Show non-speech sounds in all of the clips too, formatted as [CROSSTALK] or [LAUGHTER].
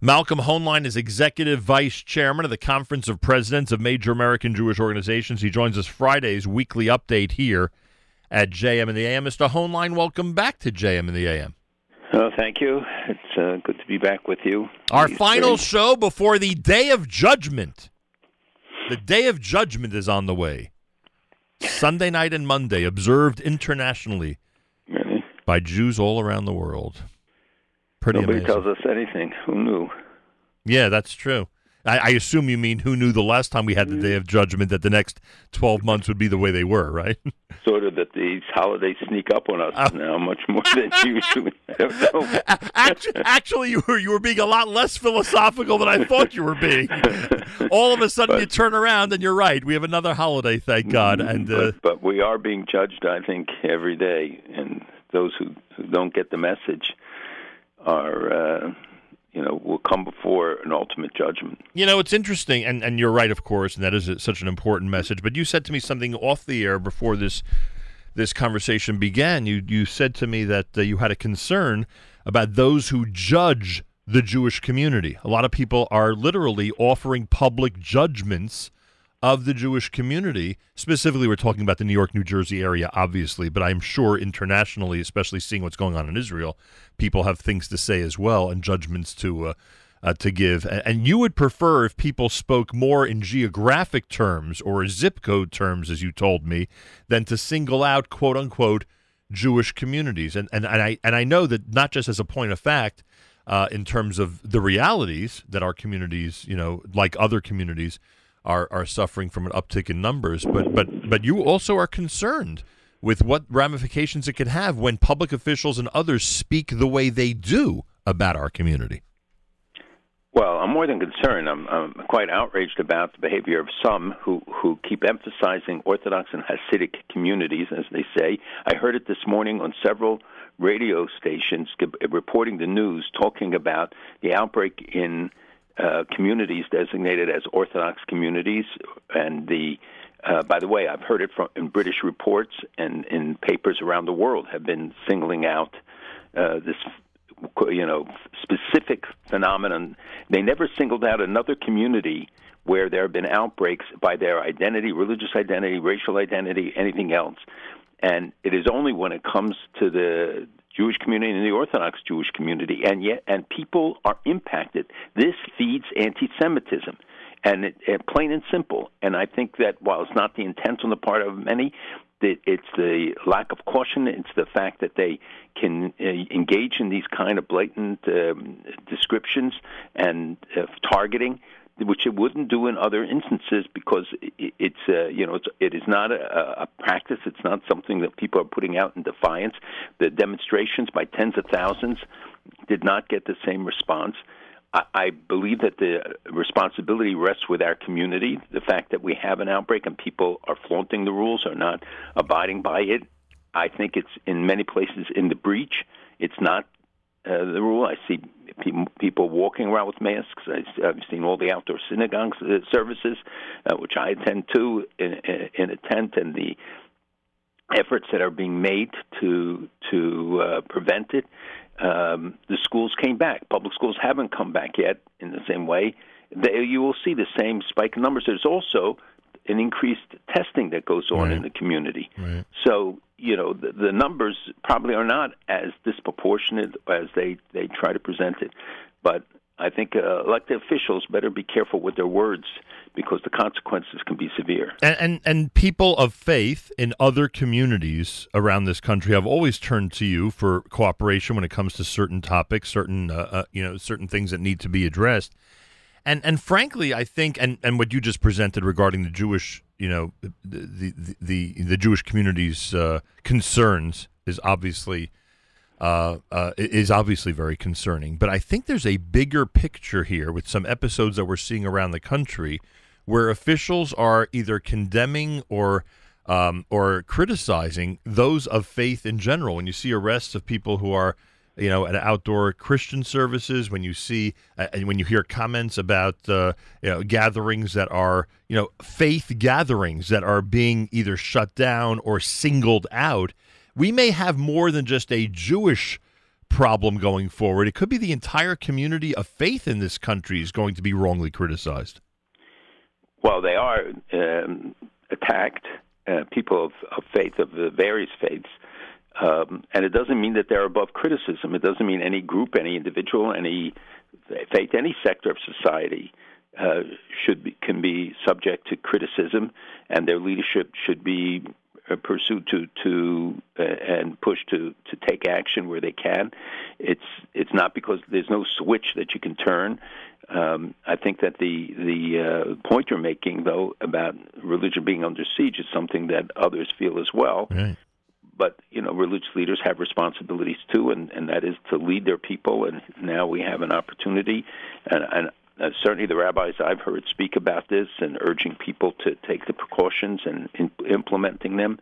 Malcolm Hoenlein is executive vice chairman of the Conference of Presidents of Major American Jewish Organizations. He joins us Friday's weekly update here at JM in the AM. Mr. Hoenlein, welcome back to JM in the AM. Oh, thank you. It's uh, good to be back with you. Our final show before the Day of Judgment. The Day of Judgment is on the way. Sunday night and Monday, observed internationally really? by Jews all around the world. Pretty Nobody amazing. tells us anything. Who knew? Yeah, that's true. I, I, assume you mean who knew the last time we had the Day of Judgment that the next 12 months would be the way they were, right? [LAUGHS] Sort of that these holidays sneak up on us uh, now much more than usually. I don't know. actually, actually, you were, you were being a lot less philosophical than I thought you were being. [LAUGHS] All of a sudden, but, you turn around and you're right. We have another holiday, thank God. And uh, but, but we are being judged, I think, every day. And those who, who don't get the message are. Uh, you know, will come before an ultimate judgment. You know, it's interesting, and, and you're right, of course, and that is a, such an important message. But you said to me something off the air before this this conversation began. You you said to me that uh, you had a concern about those who judge the Jewish community. A lot of people are literally offering public judgments of the Jewish community. Specifically, we're talking about the New York, New Jersey area, obviously, but I'm sure internationally, especially seeing what's going on in Israel, people have things to say as well and judgments to uh, uh, to give. And you would prefer if people spoke more in geographic terms or zip code terms, as you told me, than to single out quote unquote Jewish communities. And and, and I and I know that not just as a point of fact. Uh, in terms of the realities that our communities, you know, like other communities, are are suffering from an uptick in numbers, but but but you also are concerned with what ramifications it could have when public officials and others speak the way they do about our community. Well, I'm more than concerned. I'm, I'm quite outraged about the behavior of some who, who keep emphasizing Orthodox and Hasidic communities, as they say. I heard it this morning on several radio stations reporting the news, talking about the outbreak in uh, communities designated as Orthodox communities, and the uh, by the way, I've heard it from in British reports and in papers around the world have been singling out uh, this, you know, specific phenomenon. They never singled out another community where there have been outbreaks by their identity, religious identity, racial identity, anything else. And it is only when it comes to the Jewish community and the Orthodox Jewish community, and yet and people are impacted. This feeds anti-Semitism, and it, it, plain and simple. And I think that while it's not the intent on the part of many, that it's the lack of caution. It's the fact that they can uh, engage in these kind of blatant um, descriptions and uh, targeting which it wouldn't do in other instances because it's uh, you know it's, it is not a, a practice. It's not something that people are putting out in defiance. The demonstrations by tens of thousands did not get the same response. I, I believe that the responsibility rests with our community. The fact that we have an outbreak and people are flaunting the rules, are not abiding by it. I think it's in many places in the breach. It's not uh, the rule. I see people, walking around with masks. I've seen all the outdoor synagogue uh, services, uh, which I attend to in, in a tent, and the efforts that are being made to to uh, prevent it. Um, the schools came back. Public schools haven't come back yet in the same way. They, you will see the same spike in numbers. There's also an increased testing that goes on right. in the community. Right. So you know the, the numbers probably are not as disproportionate as they they try to present it, but I think uh, elected officials better be careful with their words because the consequences can be severe. And, and, and people of faith in other communities around this country have always turned to you for cooperation when it comes to certain topics, certain uh, uh, you know certain things that need to be addressed. And and frankly, I think and, and what you just presented regarding the Jewish you know the the the, the Jewish community's uh, concerns is obviously uh, uh, is obviously very concerning. But I think there's a bigger picture here with some episodes that we're seeing around the country where officials are either condemning or um, or criticizing those of faith in general. When you see arrests of people who are you know, at outdoor Christian services, when you see uh, and when you hear comments about uh, you know, gatherings that are, you know, faith gatherings that are being either shut down or singled out, we may have more than just a Jewish problem going forward. It could be the entire community of faith in this country is going to be wrongly criticized. Well, they are um, attacked. Uh, people of, of faith of the various faiths. Um, and it doesn't mean that they're above criticism. It doesn't mean any group, any individual, any faith, any sector of society uh, should be, can be subject to criticism, and their leadership should be uh, pursued to to uh, and pushed to to take action where they can. It's it's not because there's no switch that you can turn. Um, I think that the the uh, point you're making, though, about religion being under siege, is something that others feel as well. Right. But you know, religious leaders have responsibilities too, and, and that is to lead their people. And now we have an opportunity, and, and uh, certainly the rabbis I've heard speak about this and urging people to take the precautions and in, implementing them,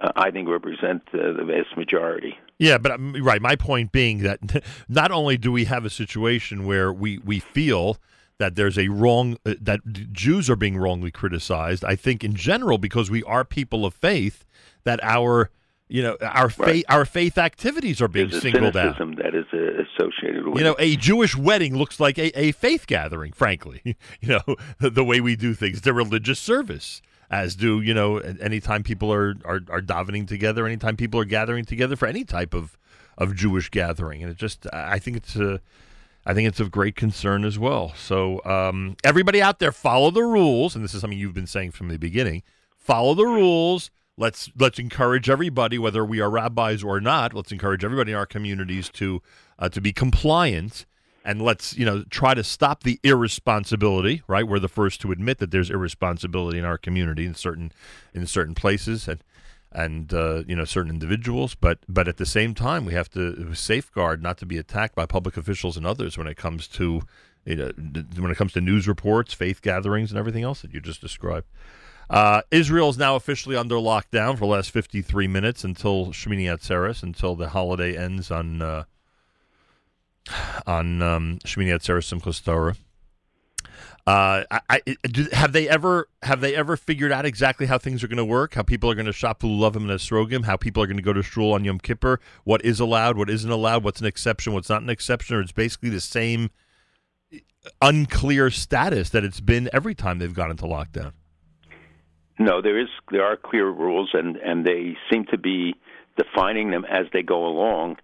uh, I think represent uh, the vast majority. Yeah, but um, right. My point being that [LAUGHS] not only do we have a situation where we, we feel that there's a wrong uh, that Jews are being wrongly criticized. I think in general because we are people of faith that our you know our faith our faith activities are being There's singled out. that is uh, associated with you know a Jewish wedding looks like a, a faith gathering. Frankly, [LAUGHS] you know the, [LAUGHS] the way we do things, the religious service. As do you know? Anytime people are, are are davening together, anytime people are gathering together for any type of of Jewish gathering, and it just I think it's a I think it's of great concern as well. So um, everybody out there, follow the rules, and this is something you've been saying from the beginning. Follow the rules let's let's encourage everybody, whether we are rabbis or not. Let's encourage everybody in our communities to uh, to be compliant, and let's you know try to stop the irresponsibility. Right, we're the first to admit that there's irresponsibility in our community in certain in certain places and and uh, you know certain individuals, but but at the same time we have to safeguard not to be attacked by public officials and others when it comes to you know, when it comes to news reports, faith gatherings, and everything else that you just described. Uh, Israel is now officially under lockdown for the last 53 minutes until Shmini Atzeres, until the holiday ends on uh, on um, Shmini Atzeres Simchas Torah. Uh, I, I, do, have they ever have they ever figured out exactly how things are going to work? How people are going to shop Lulav and Esrogim? How people are going to go to shul on Yom Kippur? What is allowed? What isn't allowed? What's an exception? What's not an exception? Or it's basically the same unclear status that it's been every time they've gone into lockdown. No, there is there are clear rules, and and they seem to be defining them as they go along.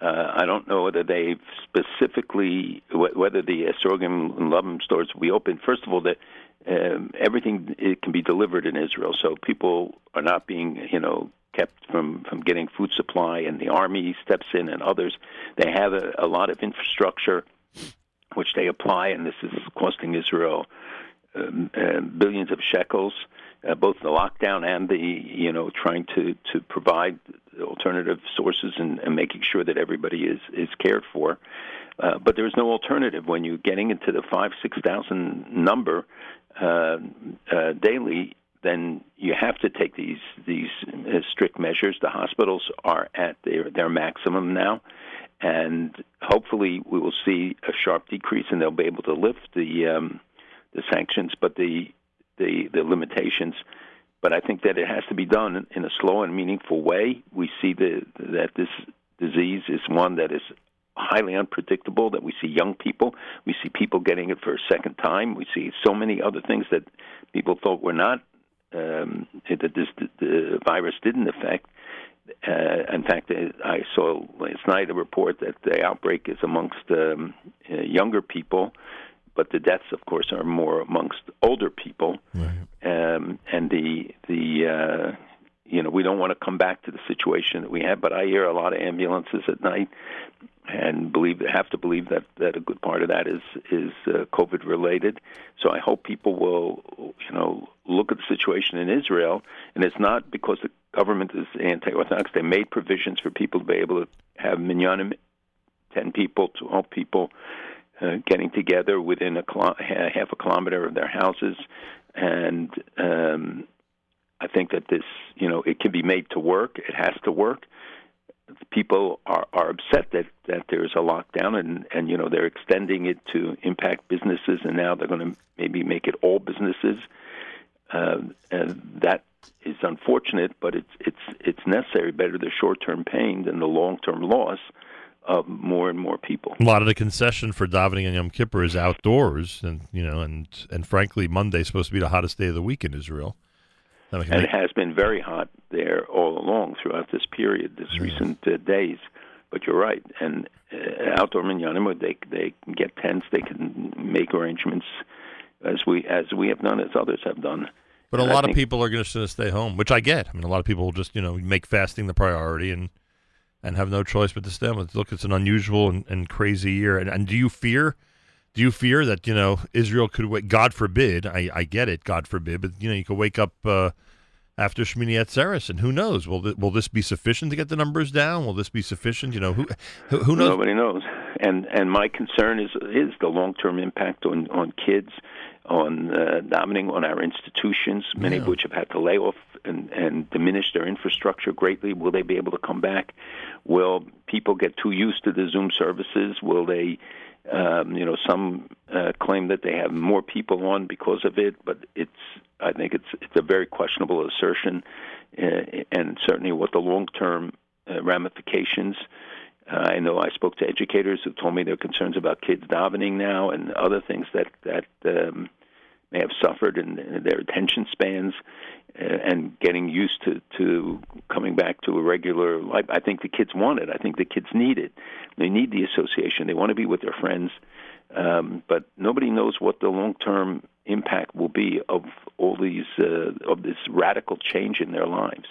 Uh, I don't know whether they've specifically whether the Esrogim and Lulavim stores will be open. First of all, that um, everything it can be delivered in Israel, so people are not being you know kept from from getting food supply, and the army steps in, and others. They have a, a lot of infrastructure which they apply, and this is costing Israel um, uh, billions of shekels uh, both the lockdown and the you know trying to to provide alternative sources and, and making sure that everybody is is cared for. Uh, but there's no alternative when you're getting into the five six thousand number uh, uh, daily. Then you have to take these these uh, strict measures. The hospitals are at their their maximum now, and hopefully we will see a sharp decrease, and they'll be able to lift the um, the sanctions. But the the the limitations. But I think that it has to be done in a slow and meaningful way. We see the, that this disease is one that is highly unpredictable. That we see young people, we see people getting it for a second time. We see so many other things that people thought were not um, that this the virus didn't affect. Uh, in fact, I saw last night a report that the outbreak is amongst um, uh, younger people, but the deaths, of course, are more amongst older people. Right. Um, and the the uh, you know we don't want to come back to the situation that we had. But I hear a lot of ambulances at night, and believe have to believe that that a good part of that is is uh, COVID related. So I hope people will you know look at the situation in Israel, and it's not because the government is anti-orthodox. They made provisions for people to be able to have minyanim, ten people, twelve people uh, getting together within a kilo- half a kilometer of their houses, and um, I think that this, you know, it can be made to work. It has to work. People are are upset that that there's a lockdown, and and you know they're extending it to impact businesses, and now they're going to maybe make it all businesses. Uh, and that is unfortunate, but it's it's it's necessary. Better the short term pain than the long term loss of more and more people. A lot of the concession for davening on Yom Kippur is outdoors, and you know, and and frankly, Monday is supposed to be the hottest day of the week in Israel. And it has been very hot there all along throughout this period, this yeah. recent uh, days. But you're right, and uh, outdoor minyanim, they they can get tents, they can make arrangements as we as we have done, as others have done. But a lot of people are going to stay home, which I get. I mean, a lot of people will just you know make fasting the priority and and have no choice but to stay home. Look, it's an unusual and, and crazy year. And, and do you fear? Do you fear that you know Israel could wait? God forbid. I, I get it. God forbid. But you know you could wake up uh, after Shmini Atzeres, and who knows? Will th- will this be sufficient to get the numbers down? Will this be sufficient? You know who who, who knows? Nobody knows. And and my concern is is the long term impact on on kids on uh, davening on our institutions, many yeah. of which have had to lay off and, and diminish their infrastructure greatly. Will they be able to come back? Will people get too used to the Zoom services? Will they, um, you know, some uh, claim that they have more people on because of it, but it's, I think it's it's a very questionable assertion, uh, and certainly what the long term uh, ramifications. Uh, I know I spoke to educators who told me their concerns about kids davening now and other things that that um, may have suffered in their attention spans uh, and getting used to to coming back to a regular life. I think the kids want it. I think the kids need it. They need the association. They want to be with their friends. Um, but nobody knows what the long term impact will be of all these uh, of this radical change in their lives.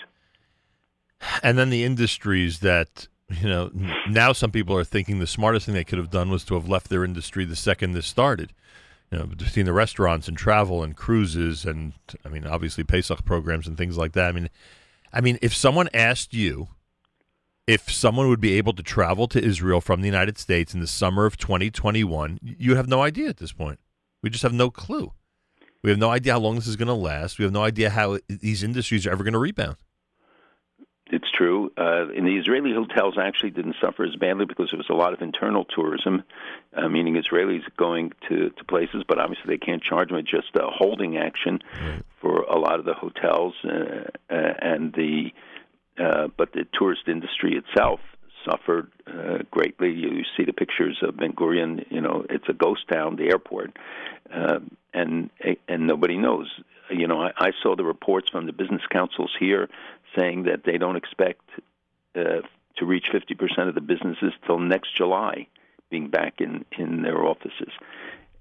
And then the industries that you know now some people are thinking the smartest thing they could have done was to have left their industry the second this started you know, between the restaurants and travel and cruises and I mean, obviously Pesach programs and things like that. I mean, I mean, if someone asked you if someone would be able to travel to Israel from the United States in the summer of 2021, you have no idea at this point. We just have no clue. We have no idea how long this is going to last. We have no idea how these industries are ever going to rebound it's true. Uh, in the Israeli hotels, actually didn't suffer as badly because there was a lot of internal tourism, uh, meaning Israelis going to, to places, but obviously they can't charge them. It's just a holding action right. for a lot of the hotels, uh, uh, and the uh, but the tourist industry itself suffered uh, greatly. You see the pictures of Ben Gurion. You know, it's a ghost town, the airport, uh, and and nobody knows. You know, I, I saw the reports from the business councils here saying that they don't expect uh, to reach 50% of the businesses till next July being back in, in their offices.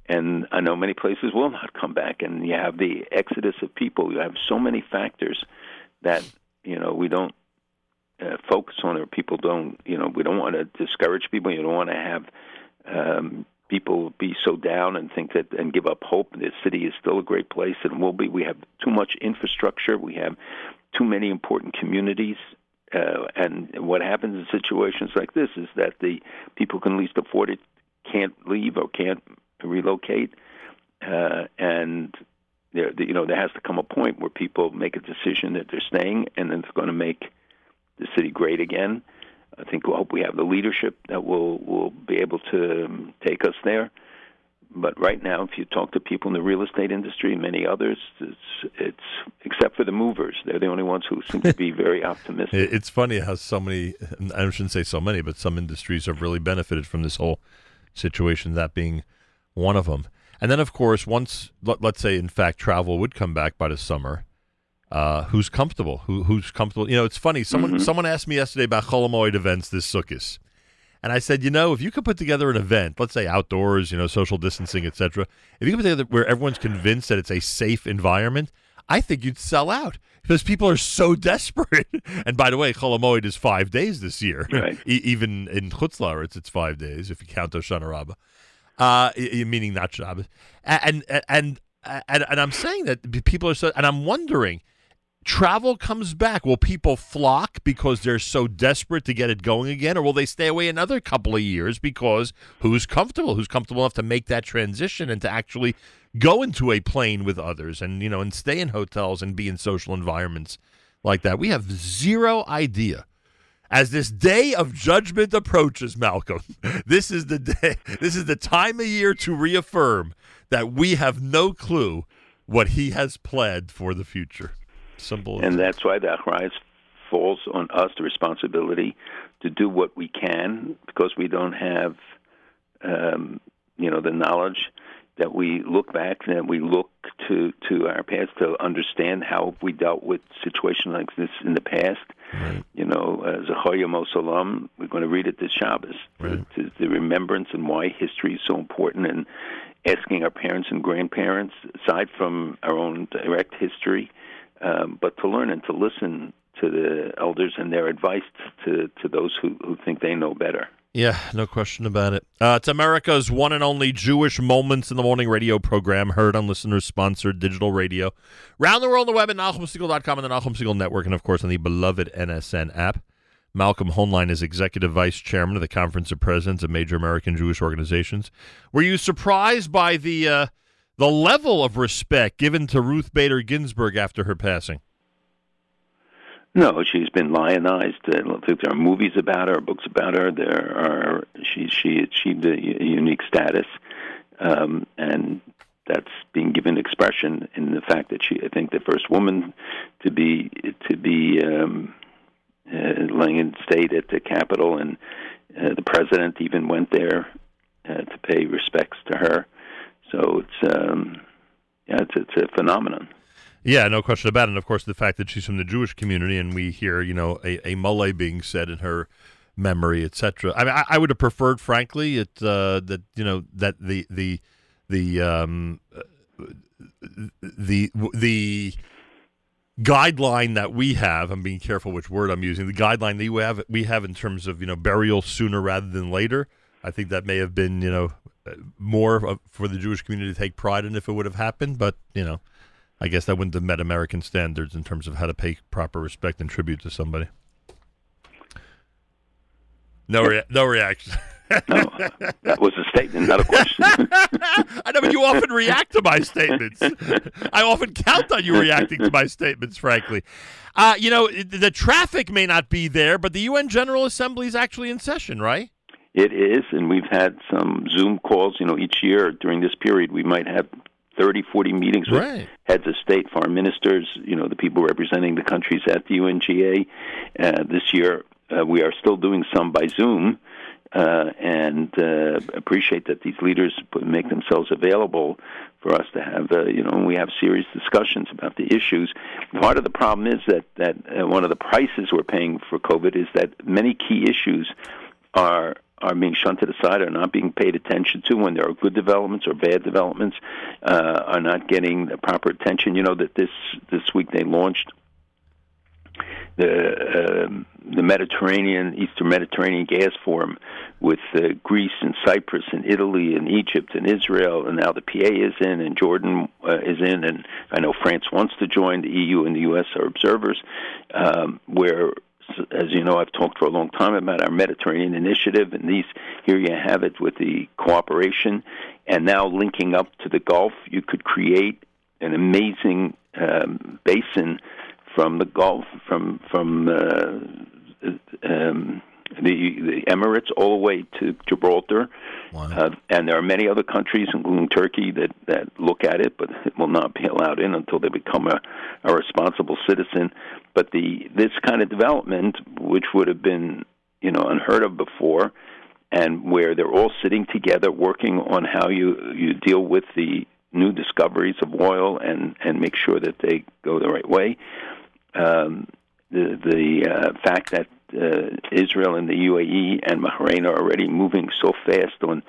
And I know many places will not come back, and you have the exodus of people. You have so many factors that you know we don't uh, focus on, or people don't. You know, we don't want to discourage people. You don't want to have um, people be so down and think that and give up hope. The city is still a great place and will be. We have too much infrastructure. We have too many important communities. Uh, and what happens in situations like this is that the people can least afford it can't leave or can't relocate, uh, and there, you know, there has to come a point where people make a decision that they're staying, and then it's going to make the city great again. I think we we'll hope we have the leadership that will will be able to um, take us there. But right now, if you talk to people in the real estate industry, many others, it's it's except for the movers, they're the only ones who seem to be [LAUGHS] very optimistic. It's funny how so many, I shouldn't say so many, but some industries have really benefited from this whole situation. That being one of them. And then, of course, once let, us say, in fact, travel would come back by the summer. Uh, who's comfortable? Who, who's comfortable? You know, it's funny. Someone mm-hmm. someone asked me yesterday about Chol Hamoed events this Sukkot. And I said, you know, if you could put together an event, let's say outdoors, you know, social distancing, etc., if you could put together where everyone's convinced that it's a safe environment, I think you'd sell out because people are so [LAUGHS] desperate. and by the way, Chol Hamoed is five days this year. Right. [LAUGHS] e- even in Chutzlar, it's, it's five days if you count Hoshana Rabbah, uh, meaning not Shabbos. And, and, and, and, and I'm saying that people are so, and I'm wondering – travel comes back, will people flock because they're so desperate to get it going again, or will they stay away another couple of years because who's comfortable? Who's comfortable enough to make that transition and to actually go into a plane with others and you know and stay in hotels and be in social environments like that? We have zero idea. As this day of judgment approaches, Malcolm, [LAUGHS] this is the day, [LAUGHS] this is the time of year to reaffirm that we have no clue what he has planned for the future. Simple. And that's why the Achrayas falls on us the responsibility to do what we can because we don't have, um, you know, the knowledge that we look back and we look to to our past to understand how we dealt with situations like this in the past. Right. You know, as a Choyam Osalam, we're going to read it this Shabbos. Right. To, to the remembrance and why history is so important, and asking our parents and grandparents, aside from our own direct history, um, but to learn and to listen to the elders and their advice to to those who who think they know better. Yeah, no question about it. Uh, it's America's one and only Jewish Moments in the Morning radio program, heard on listeners sponsored digital radio. Round the world on the web at NachumSegal.com and the Nachum Segal Network, and of course on the beloved NSN app. Malcolm Hoenlein is executive vice chairman of the Conference of Presidents of Major American Jewish Organizations. Were you surprised by the uh, the level of respect given to Ruth Bader Ginsburg after her passing? No, she's been lionized. Think there are movies about her, books about her. There are she she achieved a, unique status, um, and that's being given expression in the fact that she, I think, the first woman to be to be um, uh, laying in state at the Capitol, and uh, the president even went there uh, to pay respects to her. So it's um, yeah, it's it's a phenomenon. Yeah, no question about it. And of course, the fact that she's from the Jewish community, and we hear, you know, a, a mole being said in her memory, etc. I mean, I, I, would have preferred, frankly, it uh, that you know that the the the um, the the guideline that we have. I'm being careful which word I'm using. The guideline that we have we have in terms of you know burial sooner rather than later. I think that may have been you know more for the Jewish community to take pride in if it would have happened, but you know. I guess that wouldn't have met American standards in terms of how to pay proper respect and tribute to somebody. No, rea- no reaction. no, that was a statement, not a question. [LAUGHS] I know, but you often react to my statements. I often count on you reacting to my statements, frankly. Uh, you know, the traffic may not be there, but the UN General Assembly is actually in session, right? It is, and we've had some Zoom calls. You know, each year during this period, we might have 30, 40 meetings with right. heads of state, foreign ministers, you know, the people representing the countries at the UNGA. Uh, this year, uh, we are still doing some by Zoom. Uh, and uh, appreciate that these leaders make themselves available for us to have, uh, you know, we have serious discussions about the issues. Part of the problem is that that uh, one of the prices we're paying for COVID is that many key issues are are being shunted aside, are not being paid attention to when there are good developments or bad developments, uh, are not getting the proper attention. You know that this this week they launched the uh, the Mediterranean Eastern Mediterranean Gas Forum with uh, Greece and Cyprus and Italy and Egypt and Israel, and now the PA is in and Jordan uh, is in, and I know France wants to join. The EU and the US are observers, um, where as you know, I've talked for a long time about our Mediterranean initiative, and these here you have it with the cooperation, and now linking up to the Gulf, you could create an amazing um, basin from the Gulf, from from uh, um, the the Emirates all the way to Gibraltar, wow. uh, and there are many other countries, including Turkey, that that look at it, but it will not be allowed in until they become a, a responsible citizen. But the this kind of development, which would have been you know unheard of before, and where they're all sitting together working on how you you deal with the new discoveries of oil and and make sure that they go the right way. Um, the the uh, fact that uh, Israel and the UAE and Bahrain are already moving so fast on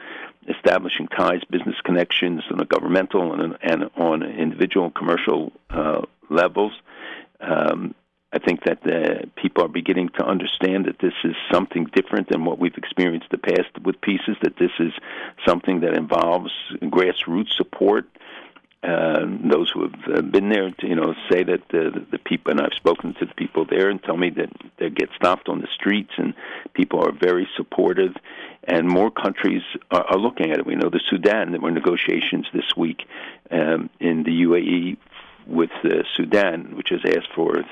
establishing ties, business connections on a governmental and, and on individual commercial uh, levels. Um, I think that the people are beginning to understand that this is something different than what we've experienced the past with pieces. That this is something that involves grassroots support uh, those who have uh, been there, to, you know, say that the, the people, and I've spoken to the people there, and tell me that they get stopped on the streets, and people are very supportive, and more countries are, are looking at it. We know the Sudan. There were negotiations this week um, in the UAE with uh, Sudan, which has asked for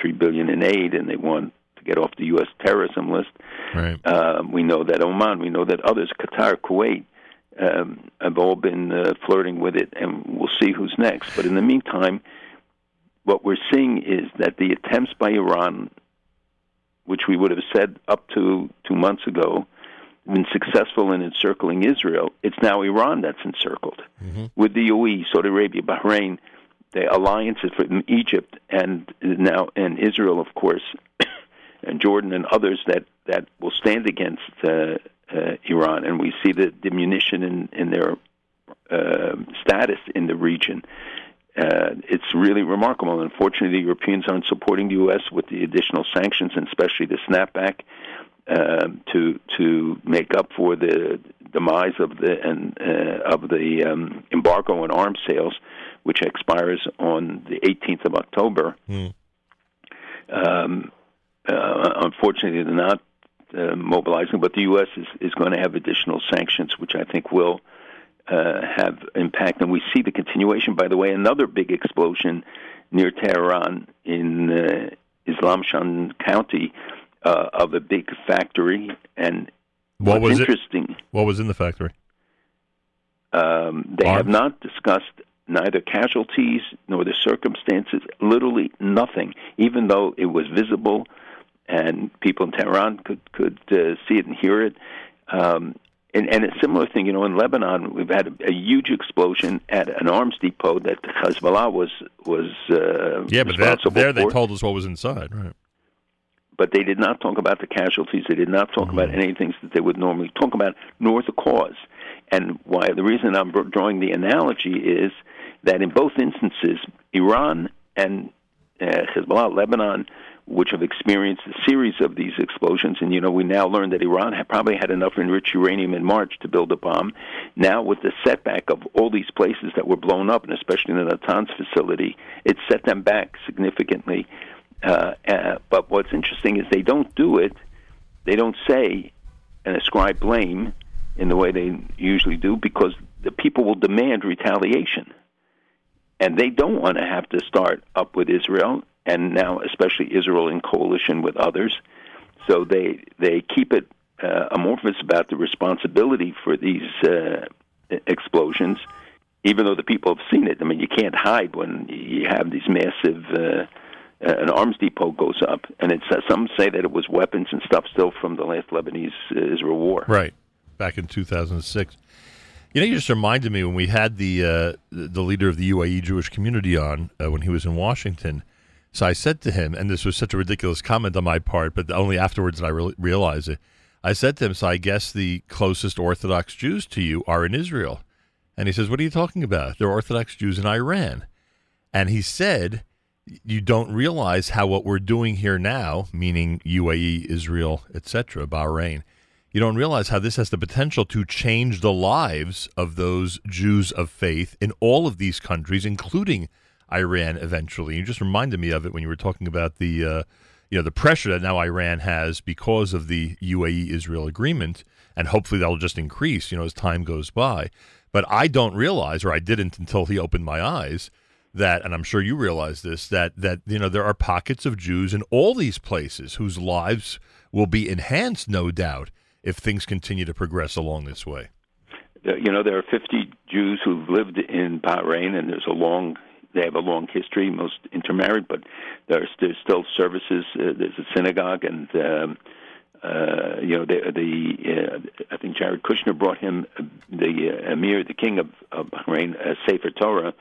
three billion in aid, and they want to get off the U.S. terrorism list. Right. Uh, we know that Oman. We know that others, Qatar, Kuwait um, have all been uh, flirting with it, and we'll see who's next. But in the meantime, what we're seeing is that the attempts by Iran which we would have said up to two months ago, been successful in encircling Israel, it's now Iran that's encircled. Mm-hmm. With the UAE, Saudi Arabia, Bahrain, the alliances from Egypt and now and Israel, of course, [COUGHS] and Jordan and others that that will stand against uh, uh, Iran, and we see the diminution in in their uh, status in the region. Uh, it's really remarkable. Unfortunately, the Europeans aren't supporting the U.S. with the additional sanctions, and especially the snapback uh, to to make up for the demise of the and uh, of the um, embargo on arms sales, which expires on the 18th of October. Mm. Um, uh, unfortunately, they're not uh, mobilizing, but the U.S. is, is going to have additional sanctions, which I think will uh, have impact. And we see the continuation, by the way, another big explosion near Tehran in uh, Islamshahr County uh, of a big factory. And what was interesting? It? What was in the factory? Um, they Arms? have not discussed neither casualties nor the circumstances. Literally nothing, even though it was visible and people in Tehran could could uh, see it and hear it. Um, and, and a similar thing, you know, in Lebanon, we've had a, a huge explosion at an arms depot that Hezbollah was was uh, yeah, but that, there they told us what was inside, right? But they did not talk about the casualties. They did not talk mm-hmm. about any things that they would normally talk about, nor the cause. And why the reason I'm drawing the analogy is that in both instances, Iran and uh, Hezbollah, Lebanon, which have experienced a series of these explosions. And, you know, we now learn that Iran had probably had enough enriched uranium in March to build a bomb. Now, with the setback of all these places that were blown up, and especially in the Natanz facility, it set them back significantly. Uh, uh, but what's interesting is they don't do it, they don't say and ascribe blame in the way they usually do because the people will demand retaliation. And they don't want to have to start up with Israel and now especially Israel in coalition with others. So they they keep it uh, amorphous about the responsibility for these uh, explosions, even though the people have seen it. I mean, you can't hide when you have these massive. Uh, uh, an arms depot goes up, and it's uh, some say that it was weapons and stuff still from the last Lebanese uh, Israel war. Right, back in 2006. You know, you just reminded me when we had the the leader of the UAE Jewish community on when he was in Washington. So I said to him, and this was such a ridiculous comment on my part, but only afterwards did I re- realize it. I said to him, "So I guess the closest Orthodox Jews to you are in Israel." And he says, "What are you talking about? They're Orthodox Jews in Iran." And he said, "You don't realize how what we're doing here now, meaning UAE, Israel, etc., Bahrain." You don't realize how this has the potential to change the lives of those Jews of faith in all of these countries, including Iran eventually. You just reminded me of it when you were talking about the uh, you know the pressure that now Iran has because of the UAE Israel agreement, and hopefully that'll just increase you know as time goes by. But I don't realize, or I didn't until he opened my eyes, that, and I'm sure you realize this, that that you know there are pockets of Jews in all these places whose lives will be enhanced, no doubt, if things continue to progress along this way. You know, there are 50 Jews who've lived in Bahrain, and there's a long they have a long history, most intermarried, but there's there's still services. Uh, there's a synagogue, and um, uh, you know the the uh, I think Jared Kushner brought him uh, the uh, Emir, the king of, of Bahrain, a Sefer Torah,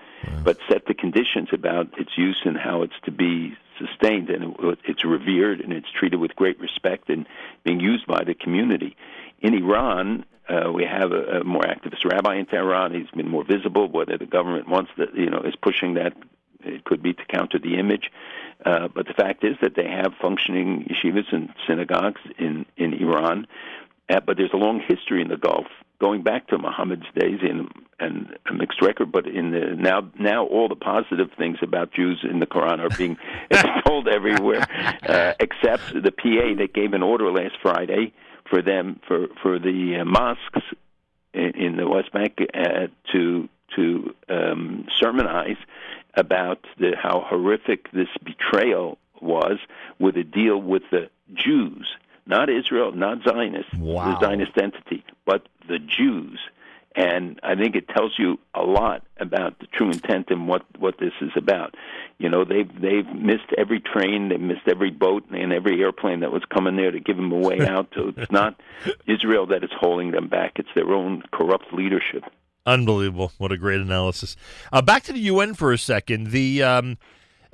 but set the conditions about its use and how it's to be sustained, and it, it's revered and it's treated with great respect and being used by the community. In Iran, uh, we have a, a more activist rabbi in Tehran. He's been more visible. Whether the government wants that, you know, is pushing that, it could be to counter the image. Uh, but the fact is that they have functioning yeshivas and synagogues in in Iran. Uh, but there's a long history in the Gulf, going back to Muhammad's days, in and a mixed record. But in the now now all the positive things about Jews in the Quran are being [LAUGHS] [LAUGHS] told everywhere, uh, except the PA that gave an order last Friday for them for for the uh, mosques in, in, the West Bank uh, to to um, sermonize about the, how horrific this betrayal was with a deal with the Jews, not Israel, not Zionists, wow. the Zionist entity, but the Jews. And I think it tells you a lot about the true intent and what what this is about. You know, they've they've missed every train, they've missed every boat and every airplane that was coming there to give them a way out. So it's not [LAUGHS] Israel that is holding them back; it's their own corrupt leadership. Unbelievable! What a great analysis. Uh, back to the UN for a second. The um, [LAUGHS]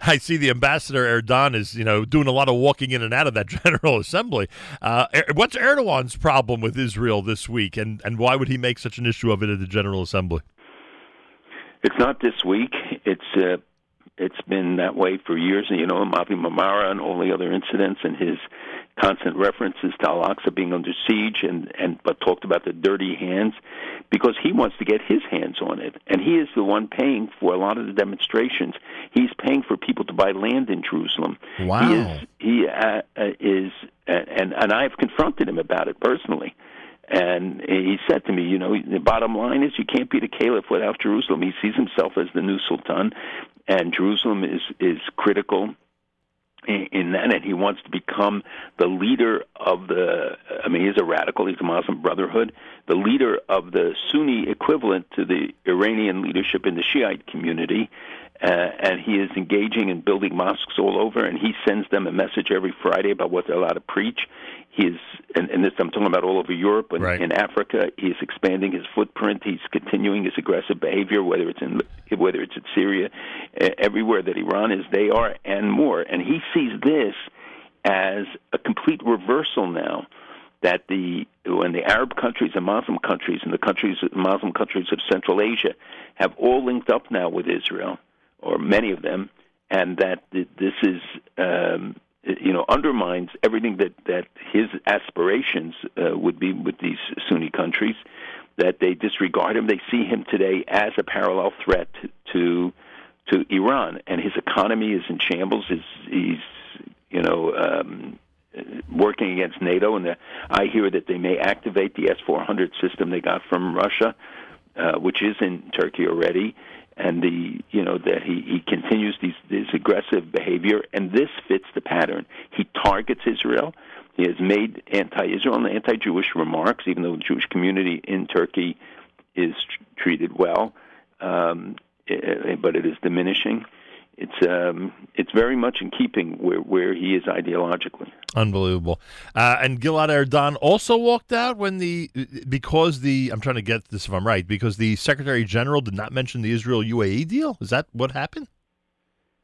I see the ambassador Erdan is, you know, doing a lot of walking in and out of that [LAUGHS] General Assembly. Uh, what's Erdogan's problem with Israel this week, and and why would he make such an issue of it at the General Assembly? It's not this week. It's uh, it's been that way for years. And you know, Mavi Marmara and all the other incidents, and his constant references to Al Aqsa being under siege, and and but talked about the dirty hands, because he wants to get his hands on it, and he is the one paying for a lot of the demonstrations. He's paying for people to buy land in Jerusalem. Wow. He is he uh, uh, is, uh, and and I've confronted him about it personally. And he said to me, you know, the bottom line is you can't be the caliph without Jerusalem. He sees himself as the new sultan, and Jerusalem is is critical in that, and he wants to become the leader of the. I mean, he's a radical. He's a Muslim Brotherhood, the leader of the Sunni equivalent to the Iranian leadership in the Shiite community, uh, and he is engaging in building mosques all over. And he sends them a message every Friday about what they're allowed to preach. He is, and, and this I'm talking about all over Europe and right. in Africa. He is expanding his footprint. He's continuing his aggressive behavior, whether it's in whether it's in Syria, everywhere that Iran is, they are, and more. And he sees this as a complete reversal now that the when the Arab countries and Muslim countries and the countries Muslim countries of Central Asia have all linked up now with Israel, or many of them, and that this is um, you know undermines everything that that his aspirations uh, would be with these Sunni countries. That they disregard him. They see him today as a parallel threat to to Iran, and his economy is in shambles. He's, he's you know. Um, working against NATO, and the, I hear that they may activate the S-400 system they got from Russia, uh, which is in Turkey already, and the you know that he he continues these this aggressive behavior, and this fits the pattern. He targets Israel. He has made anti-Israel and anti-Jewish remarks, even though the Jewish community in Turkey is treated well, um, but it is diminishing it's um, it's very much in keeping where, where he is ideologically. Unbelievable. Uh, and Gilad Erdan also walked out when the because the I'm trying to get this if I'm right because the Secretary General did not mention the Israel UAE deal. Is that what happened?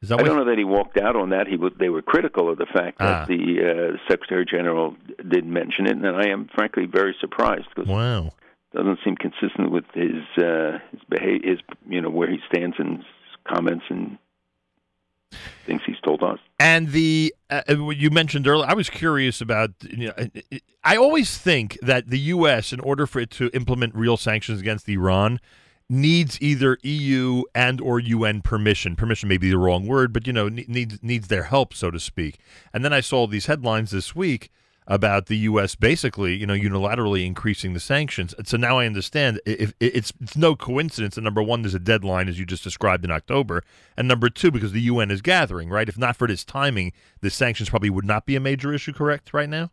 Is that I don't know that he walked out on that. He was, they were critical of the fact that ah. the uh, Secretary General didn't mention it, and I am frankly very surprised because wow. doesn't seem consistent with his uh, his behavior, his you know where he stands in comments and things he's told us. And the uh, uh you mentioned earlier, I was curious about. You know, I always think that the U.S., in order for it to implement real sanctions against Iran, needs either EU and or UN permission. Permission may be the wrong word, but you know needs needs their help, so to speak. And then I saw these headlines this week about the U.S. basically, you know, unilaterally increasing the sanctions. So now I understand if it's it's no coincidence that number one, there's a deadline as you just described in October, and number two, because the UN is gathering, right? If not for this timing, the sanctions probably would not be a major issue. Correct, right now.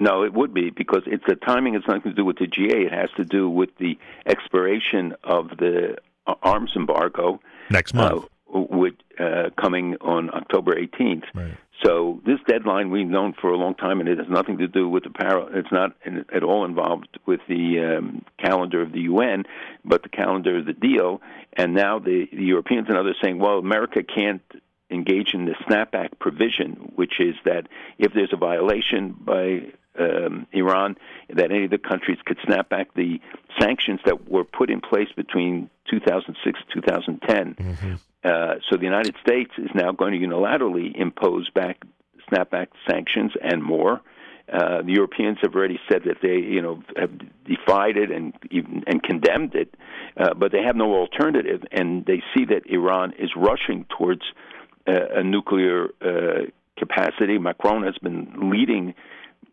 No, it would be because it's the timing has nothing to do with the GA. It has to do with the expiration of the arms embargo next month, uh, with, uh, coming on October 18th. Right. So this deadline we've known for a long time, and it has nothing to do with the power. It's not at all involved with the um, calendar of the UN, but the calendar of the deal. And now the, the Europeans and others saying, well, America can't engage in the snapback provision, which is that if there's a violation by um, Iran, that any of the countries could snap back the sanctions that were put in place between 2006 and 2010. Mm-hmm. Uh, so the United States is now going to unilaterally impose back snap back sanctions and more. Uh, the Europeans have already said that they, you know, have defied it and even, and condemned it, uh, but they have no alternative, and they see that Iran is rushing towards uh, a nuclear uh, capacity. Macron has been leading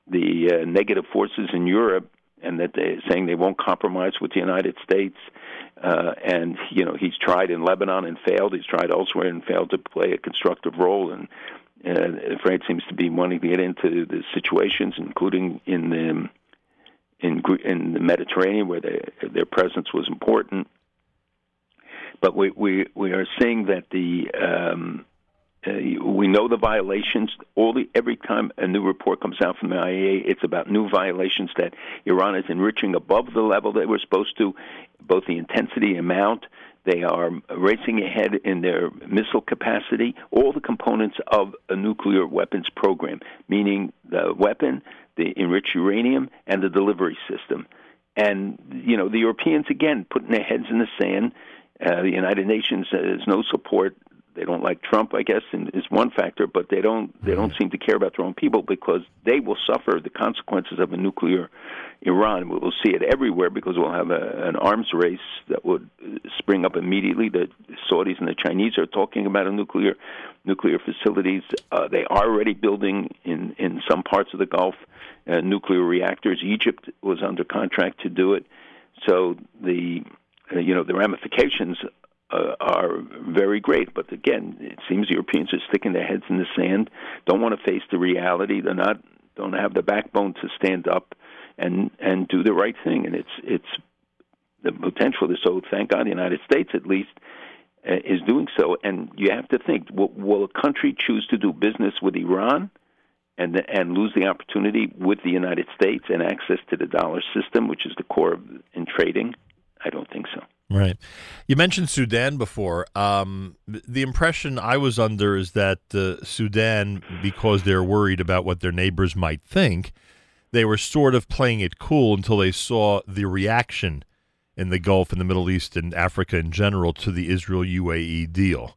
the uh, negative forces in Europe, and that they're saying they won't compromise with the United States. Uh, and you know he's tried in Lebanon and failed. He's tried elsewhere and failed to play a constructive role. And uh, France seems to be wanting to get into the situations, including in the in in the Mediterranean, where they, their presence was important. But we we we are seeing that the um, uh, we know the violations. All the every time a new report comes out from the IAEA, it's about new violations that Iran is enriching above the level they were supposed to, both the intensity, amount. They are racing ahead in their missile capacity. All the components of a nuclear weapons program, meaning the weapon, the enriched uranium, and the delivery system. And you know the Europeans again putting their heads in the sand. Uh, the United Nations has no support they don't like Trump, I guess, is one factor, but they don't they don't seem to care about their own people because they will suffer the consequences of a nuclear Iran. We will see it everywhere because we'll have a, an arms race that would spring up immediately. The Saudis and the Chinese are talking about a nuclear nuclear facilities. Uh, they are already building in in some parts of the Gulf uh, nuclear reactors. Egypt was under contract to do it. So the uh, you know the ramifications uh, are very great. But again, it seems Europeans are sticking their heads in the sand, don't want to face the reality. They're not don't have the backbone to stand up and and do the right thing. And it's it's the potential is so. Thank God, the United States at least uh, is doing so. And you have to think: will, will a country choose to do business with Iran? And, and lose the opportunity with the United States and access to the dollar system, which is the core of, in trading? I don't think so. Right. You mentioned Sudan before. Um, the impression I was under is that uh, Sudan, because they're worried about what their neighbors might think, they were sort of playing it cool until they saw the reaction in the Gulf and the Middle East and Africa in general to the Israel UAE deal.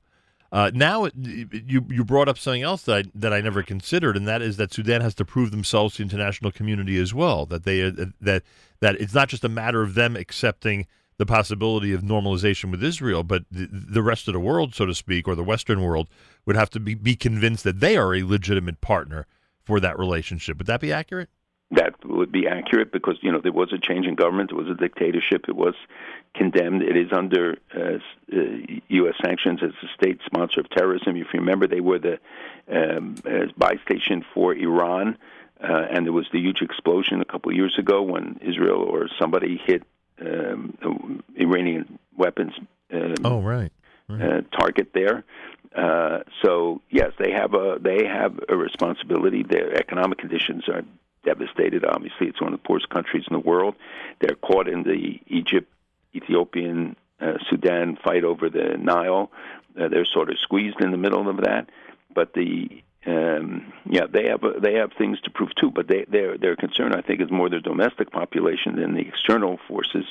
Uh, now you you brought up something else that I, that I never considered, and that is that Sudan has to prove themselves to the international community as well. That they uh, that that it's not just a matter of them accepting the possibility of normalization with Israel, but the, the rest of the world, so to speak, or the Western world, would have to be, be convinced that they are a legitimate partner for that relationship. Would that be accurate? That would be accurate because you know there was a change in government, there was a dictatorship, it was condemned. It is under uh, uh, U.S. sanctions as a state sponsor of terrorism. If you remember, they were the um, uh, buy station for Iran, uh, and there was the huge explosion a couple of years ago when Israel or somebody hit um, Iranian weapons. Um, oh, right. right. Uh, target there. Uh, so yes, they have a they have a responsibility. Their economic conditions are devastated. Obviously, it's one of the poorest countries in the world. They're caught in the Egypt, Ethiopian, uh, Sudan fight over the Nile. Uh, they're sort of squeezed in the middle of that. But the um, yeah, they have a, they have things to prove too, but they their their concern I think is more their domestic population than the external forces,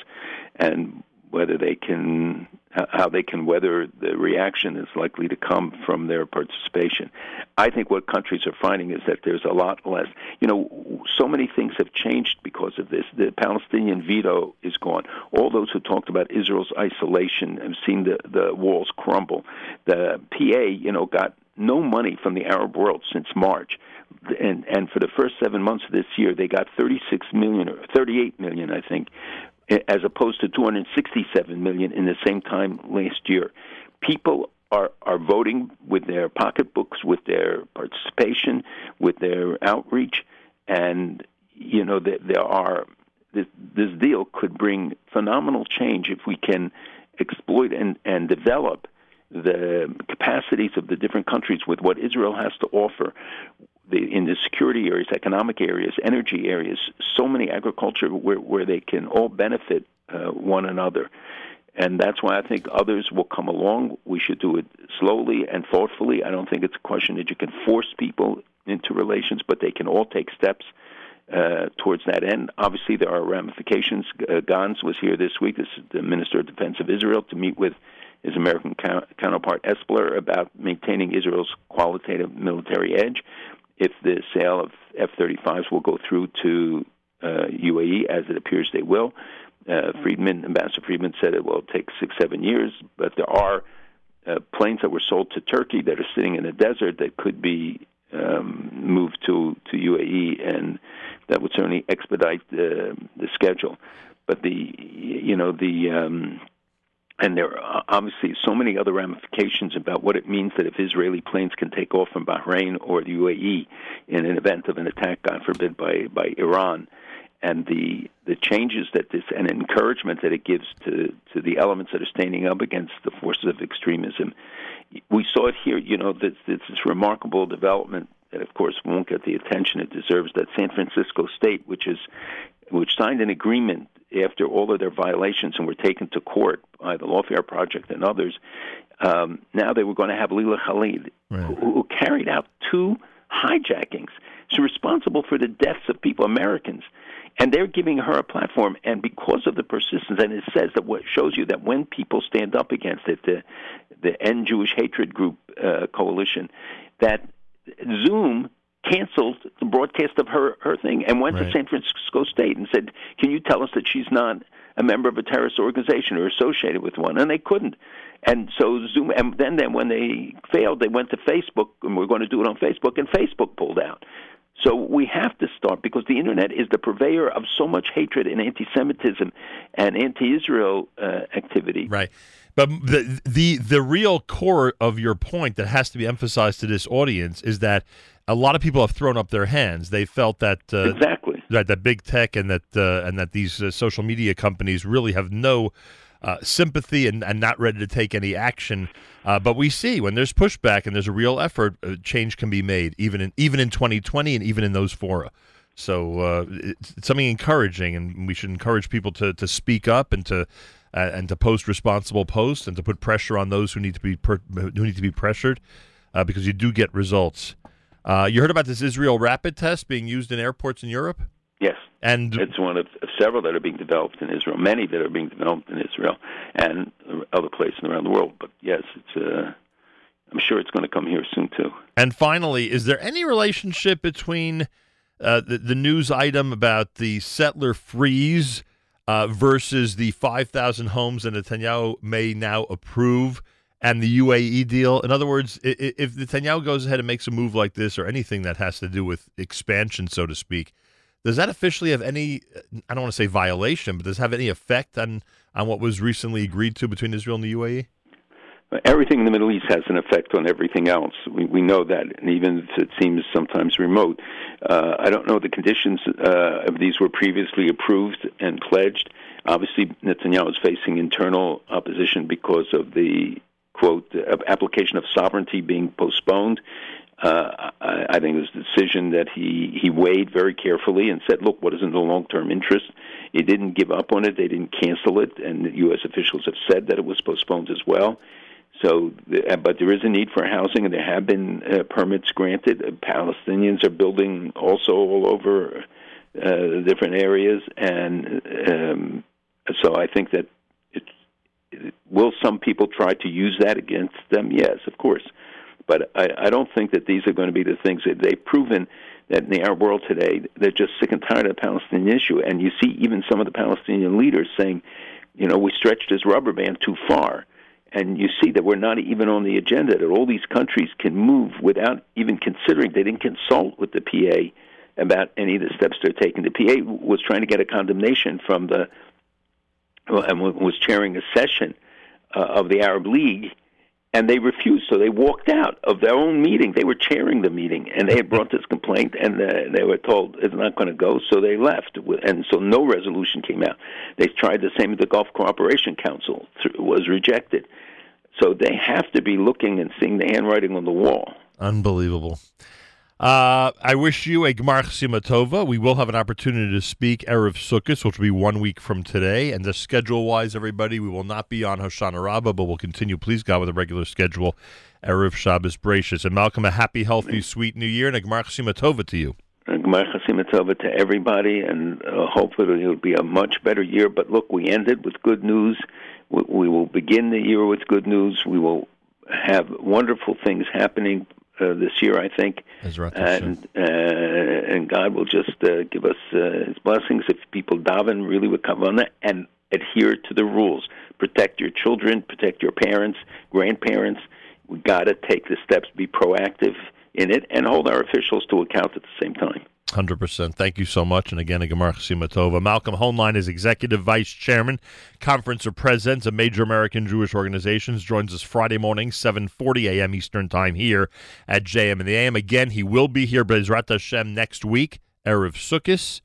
and whether they can how they can weather the reaction is likely to come from their participation. I think what countries are finding is that there's a lot less. You know, so many things have changed because of this. The Palestinian veto is gone. All those who talked about Israel's isolation have seen the the walls crumble. The PA, you know, got no money from the Arab world since March. And and for the first 7 months of this year they got 36 million or 38 million I think as opposed to 267 million in the same time last year. People are are voting with their pocketbooks, with their participation, with their outreach, and you know there, there are this, this deal could bring phenomenal change if we can exploit and and develop the capacities of the different countries with what Israel has to offer the, in the security areas, economic areas, energy areas, so many agriculture where, where they can all benefit uh, one another. And that's why I think others will come along. We should do it slowly and thoughtfully. I don't think it's a question that you can force people into relations, but they can all take steps uh, towards that end. Obviously, there are ramifications. Uh, Gantz was here this week, this is the Minister of Defense of Israel, to meet with his American counterpart Esper about maintaining Israel's qualitative military edge. If the sale of F 35s will go through to uh, UAE, as it appears they will, uh, Friedman, Ambassador Friedman said it will take six, seven years, but there are uh, planes that were sold to Turkey that are sitting in the desert that could be um, moved to, to UAE, and that would certainly expedite the, the schedule. But the, you know, the um, and there are uh, obviously so many other ramifications about what it means that if Israeli planes can take off from Bahrain or the UAE in an event of an attack, God forbid, by by Iran, and the the changes that this and encouragement that it gives to to the elements that are standing up against the forces of extremism. We saw it here. You know, this this remarkable development that, of course, won't get the attention it deserves. That San Francisco State, which is which signed an agreement after all of their violations and were taken to court by the Lawfare Project and others. Um, now they were going to have Leila Khalid, right. who, who carried out two hijackings. She's responsible for the deaths of people, Americans and they're giving her a platform. And because of the persistence, and it says that what shows you that when people stand up against it, the the End Jewish Hatred Group uh, coalition, that Zoom canceled the broadcast of her her thing and went right. to San Francisco State and said, "Can you tell us that she's not a member of a terrorist organization or associated with one?" And they couldn't. And so Zoom, and then then when they failed, they went to Facebook and we're going to do it on Facebook, and Facebook pulled out. So we have to start because the internet is the purveyor of so much hatred and anti-Semitism and anti-Israel uh, activity. Right. But the the the real core of your point that has to be emphasized to this audience is that a lot of people have thrown up their hands. They felt that uh, exactly that that big tech and that uh, and that these uh, social media companies really have no uh, sympathy and, and not ready to take any action. Uh, but we see when there's pushback and there's a real effort, uh, change can be made, even in even in 2020 and even in those fora. So uh, it's, it's, something encouraging, and we should encourage people to to speak up and to uh, and to post responsible posts and to put pressure on those who need to be per- who need to be pressured, uh, because you do get results. You heard about this Israel rapid test being used in airports in Europe. Yes, and it's one of several that are being developed in Israel, many that are being developed in Israel and other places around the world. But yes, it's. Uh, I'm sure it's going to come here soon too. And finally, is there any relationship between uh, the, the news item about the settler freeze uh, versus the 5,000 homes that Netanyahu may now approve? And the UAE deal. In other words, if Netanyahu goes ahead and makes a move like this or anything that has to do with expansion, so to speak, does that officially have any? I don't want to say violation, but does it have any effect on on what was recently agreed to between Israel and the UAE? Everything in the Middle East has an effect on everything else. We, we know that, and even if it seems sometimes remote, uh, I don't know the conditions uh, of these were previously approved and pledged. Obviously, Netanyahu is facing internal opposition because of the quote application of sovereignty being postponed uh, I, I think it was a decision that he he weighed very carefully and said, "Look, what is in the long term interest?" He didn't give up on it; they didn't cancel it, and U.S. officials have said that it was postponed as well. So, uh, but there is a need for housing, and there have been uh, permits granted. Uh, Palestinians are building also all over uh, different areas, and um, so I think that it, it, will some people try to use that against them? Yes, of course. But I, I don't think that these are going to be the things that they've proven that in the Arab world today they're just sick and tired of the Palestinian issue. And you see even some of the Palestinian leaders saying, you know, we stretched this rubber band too far. And you see that we're not even on the agenda, that all these countries can move without even considering. They didn't consult with the PA about any of the steps they're taking. The PA was trying to get a condemnation from the, and was chairing a session uh, of the Arab League and they refused. So they walked out of their own meeting. They were chairing the meeting, and they had [LAUGHS] brought this complaint, and uh, they were told it's not going to go. So they left, and so no resolution came out. They tried the same with the Gulf Cooperation Council; it was rejected. So they have to be looking and seeing the handwriting on the wall. Unbelievable. Uh, I wish you a Gmar Simatova. We will have an opportunity to speak Erev Sukkot, which will be one week from today. And the schedule-wise, everybody, we will not be on Hoshana Rabbah, but we'll continue, please God, with a regular schedule. Erev Shabbos Bereishis. And Malcolm, a happy, healthy, sweet new year, and a Gmar Simatova to you. Gmar Simatova to everybody, and uh, hopefully it'll be a much better year. But look, we ended with good news. We, we will begin the year with good news. We will have wonderful things happening uh, this year, I think, and uh, and God will just uh, give us uh, His blessings if people daven really with kavana and adhere to the rules. Protect your children, protect your parents, grandparents. We got to take the steps, be proactive in it, and hold our officials to account at the same time. Hundred percent. Thank you so much. And again, a Gemar Simatova. Malcolm Hoenlein is executive vice chairman, conference of presidents of major American Jewish organizations. Joins us Friday morning, seven forty a.m. Eastern time here at JM in the AM. Again, he will be here, Bezrat Hashem, next week, erev Sukkot,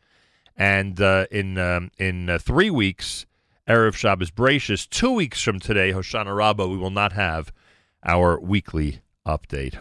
And uh, in um, in uh, three weeks, Erev Shabbos Bereishis. Two weeks from today, Hoshana Rabbah, we will not have our weekly update.